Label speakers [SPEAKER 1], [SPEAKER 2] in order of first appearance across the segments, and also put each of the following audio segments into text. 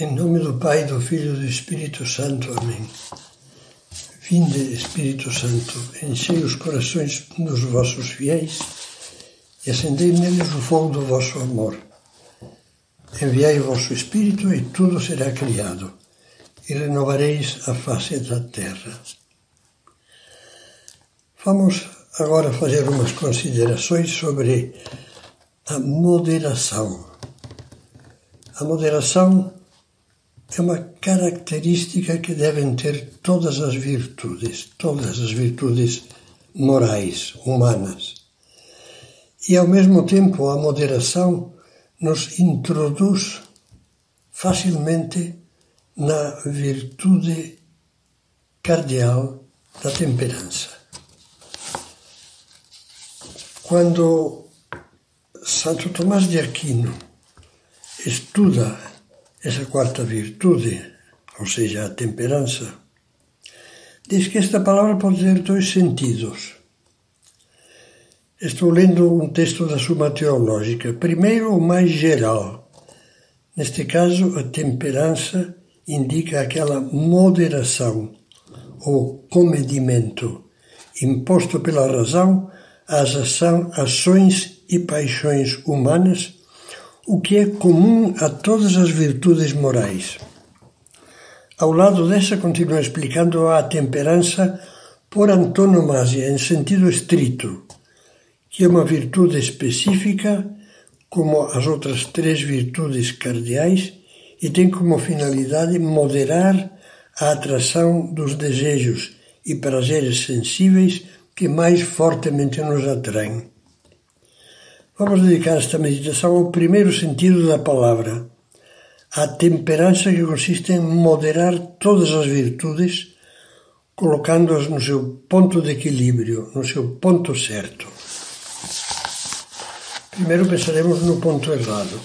[SPEAKER 1] Em nome do Pai, do Filho e do Espírito Santo. Amém. Vinde, Espírito Santo, enchei os corações dos vossos fiéis e acendei neles o fogo do vosso amor. Enviai o vosso Espírito e tudo será criado, e renovareis a face da terra. Vamos agora fazer umas considerações sobre a moderação. A moderação é uma característica que devem ter todas as virtudes, todas as virtudes morais, humanas. E ao mesmo tempo a moderação nos introduz facilmente na virtude cardeal da temperança. Quando Santo Tomás de Aquino estuda essa quarta virtude, ou seja, a temperança, diz que esta palavra pode ter dois sentidos. Estou lendo um texto da Suma Teológica. Primeiro, o mais geral. Neste caso, a temperança indica aquela moderação ou comedimento imposto pela razão às ações e paixões humanas o que é comum a todas as virtudes morais. Ao lado dessa, continua explicando a temperança por antonomasia, em sentido estrito, que é uma virtude específica, como as outras três virtudes cardeais, e tem como finalidade moderar a atração dos desejos e prazeres sensíveis que mais fortemente nos atraem. Vamos dedicar esta meditação ao primeiro sentido da palavra, a temperança que consiste em moderar todas as virtudes, colocando-as no seu ponto de equilíbrio, no seu ponto certo. Primeiro pensaremos no ponto errado.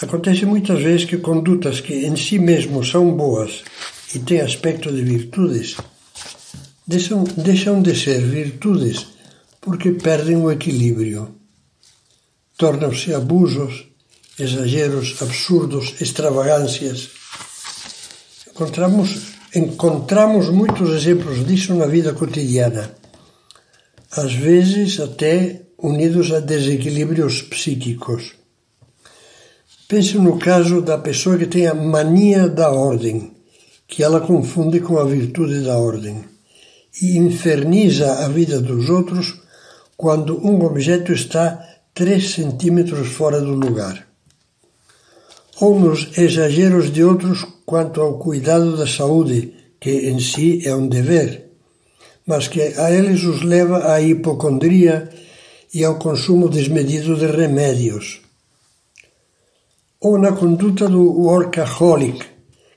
[SPEAKER 1] Acontece muitas vezes que condutas que em si mesmo são boas e têm aspecto de virtudes, deixam, deixam de ser virtudes porque perdem o equilíbrio. Tornam-se abusos, exageros, absurdos, extravagâncias. Encontramos, encontramos muitos exemplos disso na vida cotidiana, às vezes até unidos a desequilíbrios psíquicos. Pense no caso da pessoa que tem a mania da ordem, que ela confunde com a virtude da ordem, e inferniza a vida dos outros quando um objeto está 3 centímetros fora do lugar. Ou nos exageros de outros quanto ao cuidado da saúde, que em si é um dever, mas que a eles os leva à hipocondria e ao consumo desmedido de remédios. Ou na conduta do workaholic,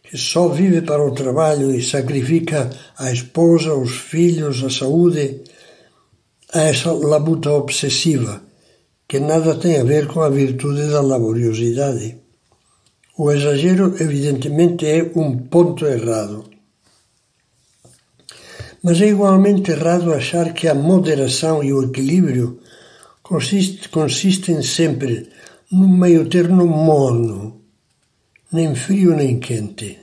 [SPEAKER 1] que só vive para o trabalho e sacrifica a esposa, os filhos, a saúde, a essa labuta obsessiva, que nada tem a ver com a virtude da laboriosidade. O exagero, evidentemente, é um ponto errado. Mas é igualmente errado achar que a moderação e o equilíbrio consiste, consistem sempre num meio termo morno, nem frio nem quente.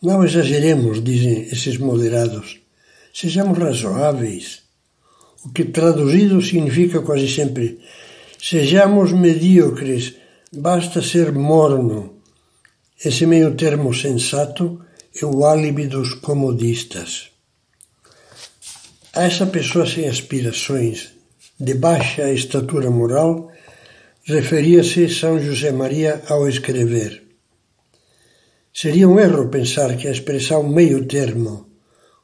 [SPEAKER 1] Não exageremos, dizem esses moderados. Sejamos razoáveis o que traduzido significa quase sempre: sejamos medíocres, basta ser morno. Esse meio termo sensato é o álibi dos comodistas. A essa pessoa sem aspirações, de baixa estatura moral, referia-se São José Maria ao escrever. Seria um erro pensar que a expressão meio termo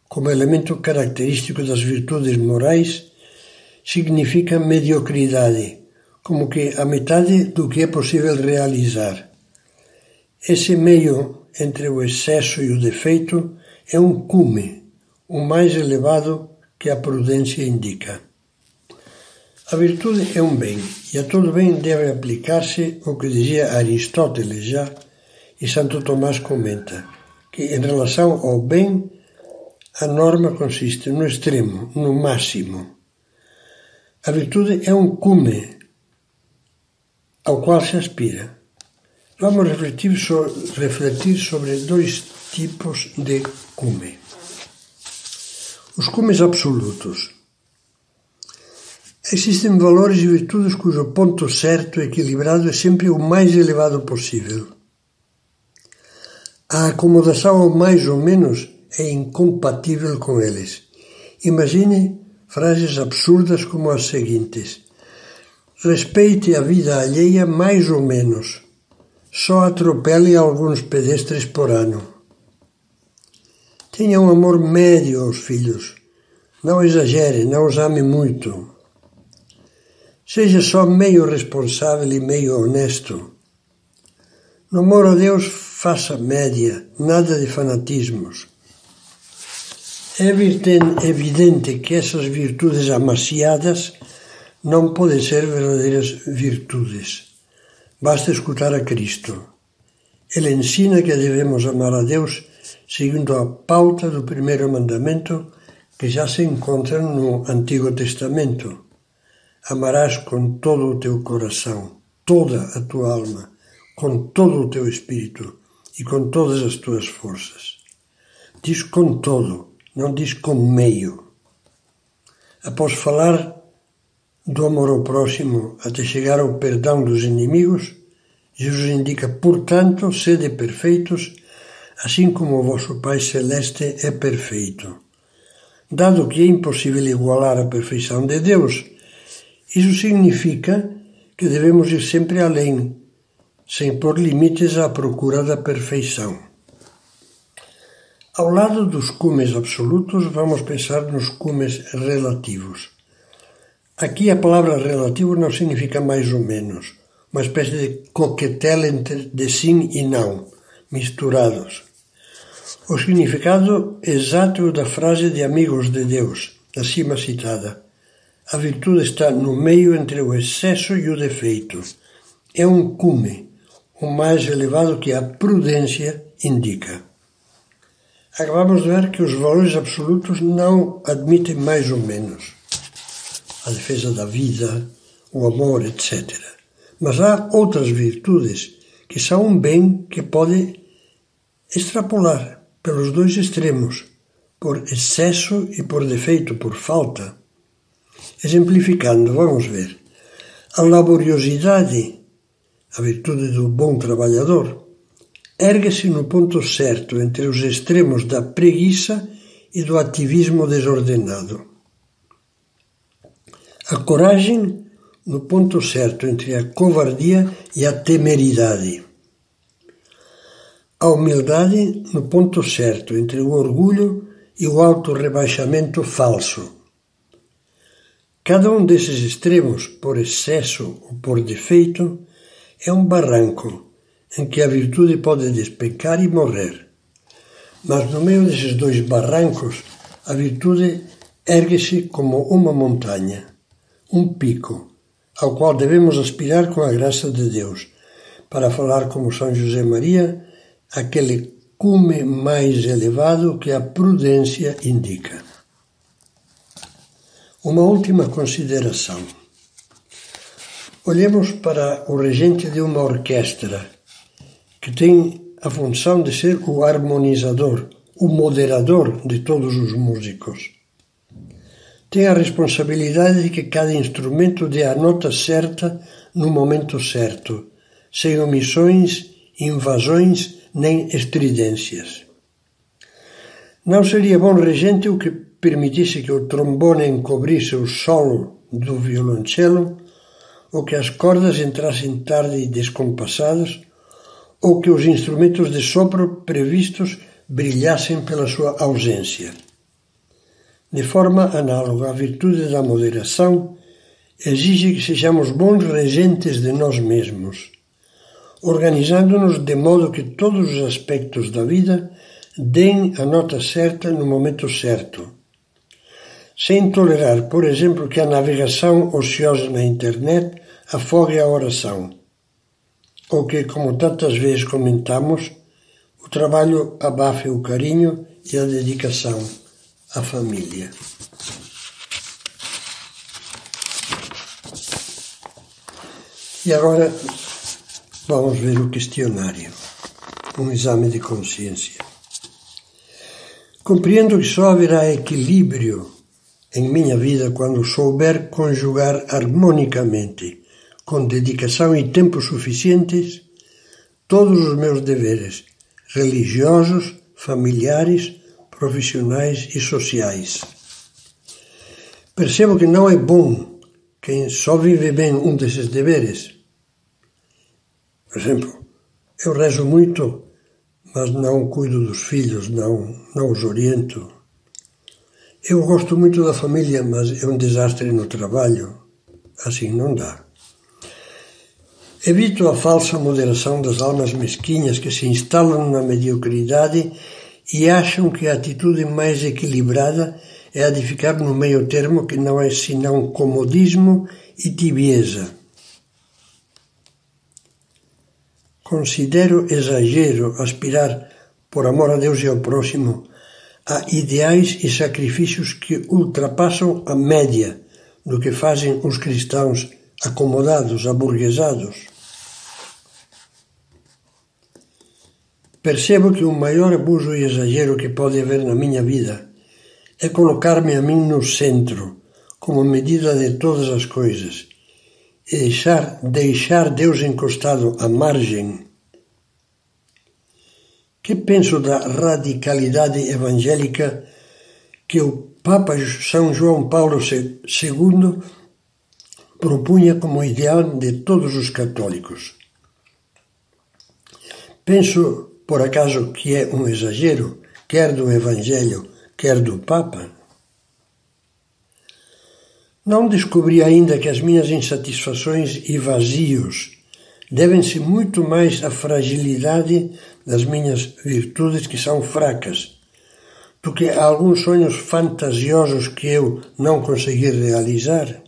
[SPEAKER 1] como elemento característico das virtudes morais, significa mediocridade, como que a metade do que é possível realizar. Esse meio entre o excesso e o defeito é um cume, o mais elevado que a prudência indica. A virtude é um bem, e a todo bem deve aplicar-se o que dizia Aristóteles já, e Santo Tomás comenta, que em relação ao bem a norma consiste no extremo, no máximo. A virtude é um cume ao qual se aspira. Vamos refletir, so, refletir sobre dois tipos de cume. Os cumes absolutos. Existem valores e virtudes cujo ponto certo e equilibrado é sempre o mais elevado possível. A acomodação ao mais ou menos é incompatível com eles. Imagine frases absurdas como as seguintes: Respeite a vida alheia mais ou menos. Só atropele alguns pedestres por ano. Tenha um amor médio aos filhos. Não exagere, não os ame muito. Seja só meio responsável e meio honesto. No amor a Deus, faça média, nada de fanatismos. É evidente que essas virtudes amaciadas não podem ser verdadeiras virtudes. Basta escutar a Cristo. Ele ensina que devemos amar a Deus seguindo a pauta do primeiro mandamento que já se encontra no Antigo Testamento. Amarás com todo o teu coração, toda a tua alma, com todo o teu espírito e com todas as tuas forças. Diz com todo, não diz com meio. Após falar do amor ao próximo até chegar ao perdão dos inimigos, Jesus indica, portanto, sede perfeitos, assim como o vosso Pai Celeste é perfeito. Dado que é impossível igualar a perfeição de Deus, isso significa que devemos ir sempre além, sem pôr limites à procura da perfeição. Ao lado dos cumes absolutos, vamos pensar nos cumes relativos. Aqui a palavra relativo não significa mais ou menos, uma espécie de coquetel entre de sim e não, misturados. O significado exato da frase de Amigos de Deus, acima citada. A virtude está no meio entre o excesso e o defeito. É um cume, o mais elevado que a prudência indica. Acabamos de ver que os valores absolutos não admitem mais ou menos a defesa da vida, o amor, etc. Mas há outras virtudes que são um bem que pode extrapolar pelos dois extremos, por excesso e por defeito, por falta. Exemplificando, vamos ver. A laboriosidade, a virtude do bom trabalhador, ergue-se no ponto certo entre os extremos da preguiça e do ativismo desordenado. A coragem no ponto certo entre a covardia e a temeridade. A humildade no ponto certo entre o orgulho e o auto-rebaixamento falso. Cada um desses extremos, por excesso ou por defeito, é um barranco em que a virtude pode despencar e morrer. Mas no meio desses dois barrancos, a virtude ergue-se como uma montanha um pico, ao qual devemos aspirar com a graça de Deus, para falar como São José Maria, aquele cume mais elevado que a prudência indica. Uma última consideração. Olhemos para o regente de uma orquestra, que tem a função de ser o harmonizador, o moderador de todos os músicos tem a responsabilidade de que cada instrumento dê a nota certa no momento certo, sem omissões, invasões nem estridências. Não seria bom regente o que permitisse que o trombone encobrisse o solo do violoncelo, ou que as cordas entrassem tarde e descompassadas, ou que os instrumentos de sopro previstos brilhassem pela sua ausência. De forma análoga, a virtude da moderação exige que sejamos bons regentes de nós mesmos, organizando-nos de modo que todos os aspectos da vida deem a nota certa no momento certo, sem tolerar, por exemplo, que a navegação ociosa na internet afogue a oração, ou que, como tantas vezes comentamos, o trabalho abafe o carinho e a dedicação a família. E agora Vamos ver o questionário. Um exame de consciência. Compreendo que só haverá equilíbrio em minha vida quando souber conjugar harmonicamente, com dedicação e tempo suficientes, todos os meus deveres religiosos, familiares, profissionais e sociais. Percebo que não é bom quem só vive bem um desses deveres. Por exemplo, eu rezo muito, mas não cuido dos filhos, não, não os oriento. Eu gosto muito da família, mas é um desastre no trabalho. Assim não dá. Evito a falsa moderação das almas mesquinhas que se instalam na mediocridade e acham que a atitude mais equilibrada é a de ficar no meio termo que não é senão comodismo e tibieza. Considero exagero aspirar, por amor a Deus e ao próximo, a ideais e sacrifícios que ultrapassam a média do que fazem os cristãos acomodados, aburguesados. Percebo que o maior abuso e exagero que pode haver na minha vida é colocar-me a mim no centro, como medida de todas as coisas, e deixar, deixar Deus encostado à margem que penso da radicalidade evangélica que o Papa São João Paulo II propunha como ideal de todos os católicos. Penso, por acaso, que é um exagero, quer do Evangelho, quer do Papa? Não descobri ainda que as minhas insatisfações e vazios devem-se muito mais à fragilidade das minhas virtudes que são fracas, do que a alguns sonhos fantasiosos que eu não consegui realizar.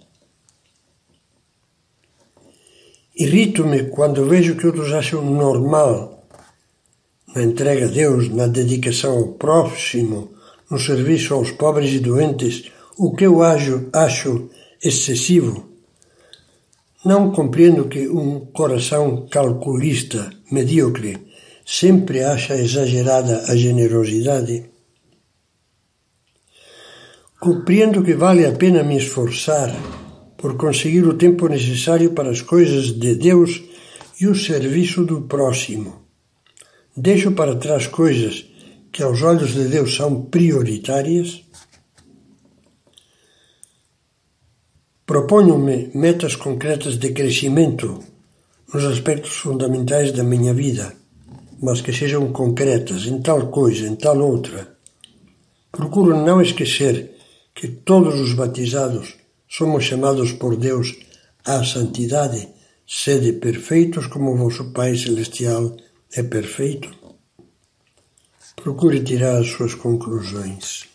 [SPEAKER 1] Irrito-me quando vejo que outros acham normal, na entrega a Deus, na dedicação ao próximo, no serviço aos pobres e doentes, o que eu acho, excessivo. Não compreendo que um coração calculista, medíocre, sempre acha exagerada a generosidade. Compreendo que vale a pena me esforçar por conseguir o tempo necessário para as coisas de Deus e o serviço do próximo. Deixo para trás coisas que aos olhos de Deus são prioritárias Proponho-me metas concretas de crescimento nos aspectos fundamentais da minha vida, mas que sejam concretas em tal coisa, em tal outra. Procuro não esquecer que todos os batizados somos chamados por Deus à santidade, sede perfeitos como vosso Pai Celestial é perfeito. Procure tirar as suas conclusões.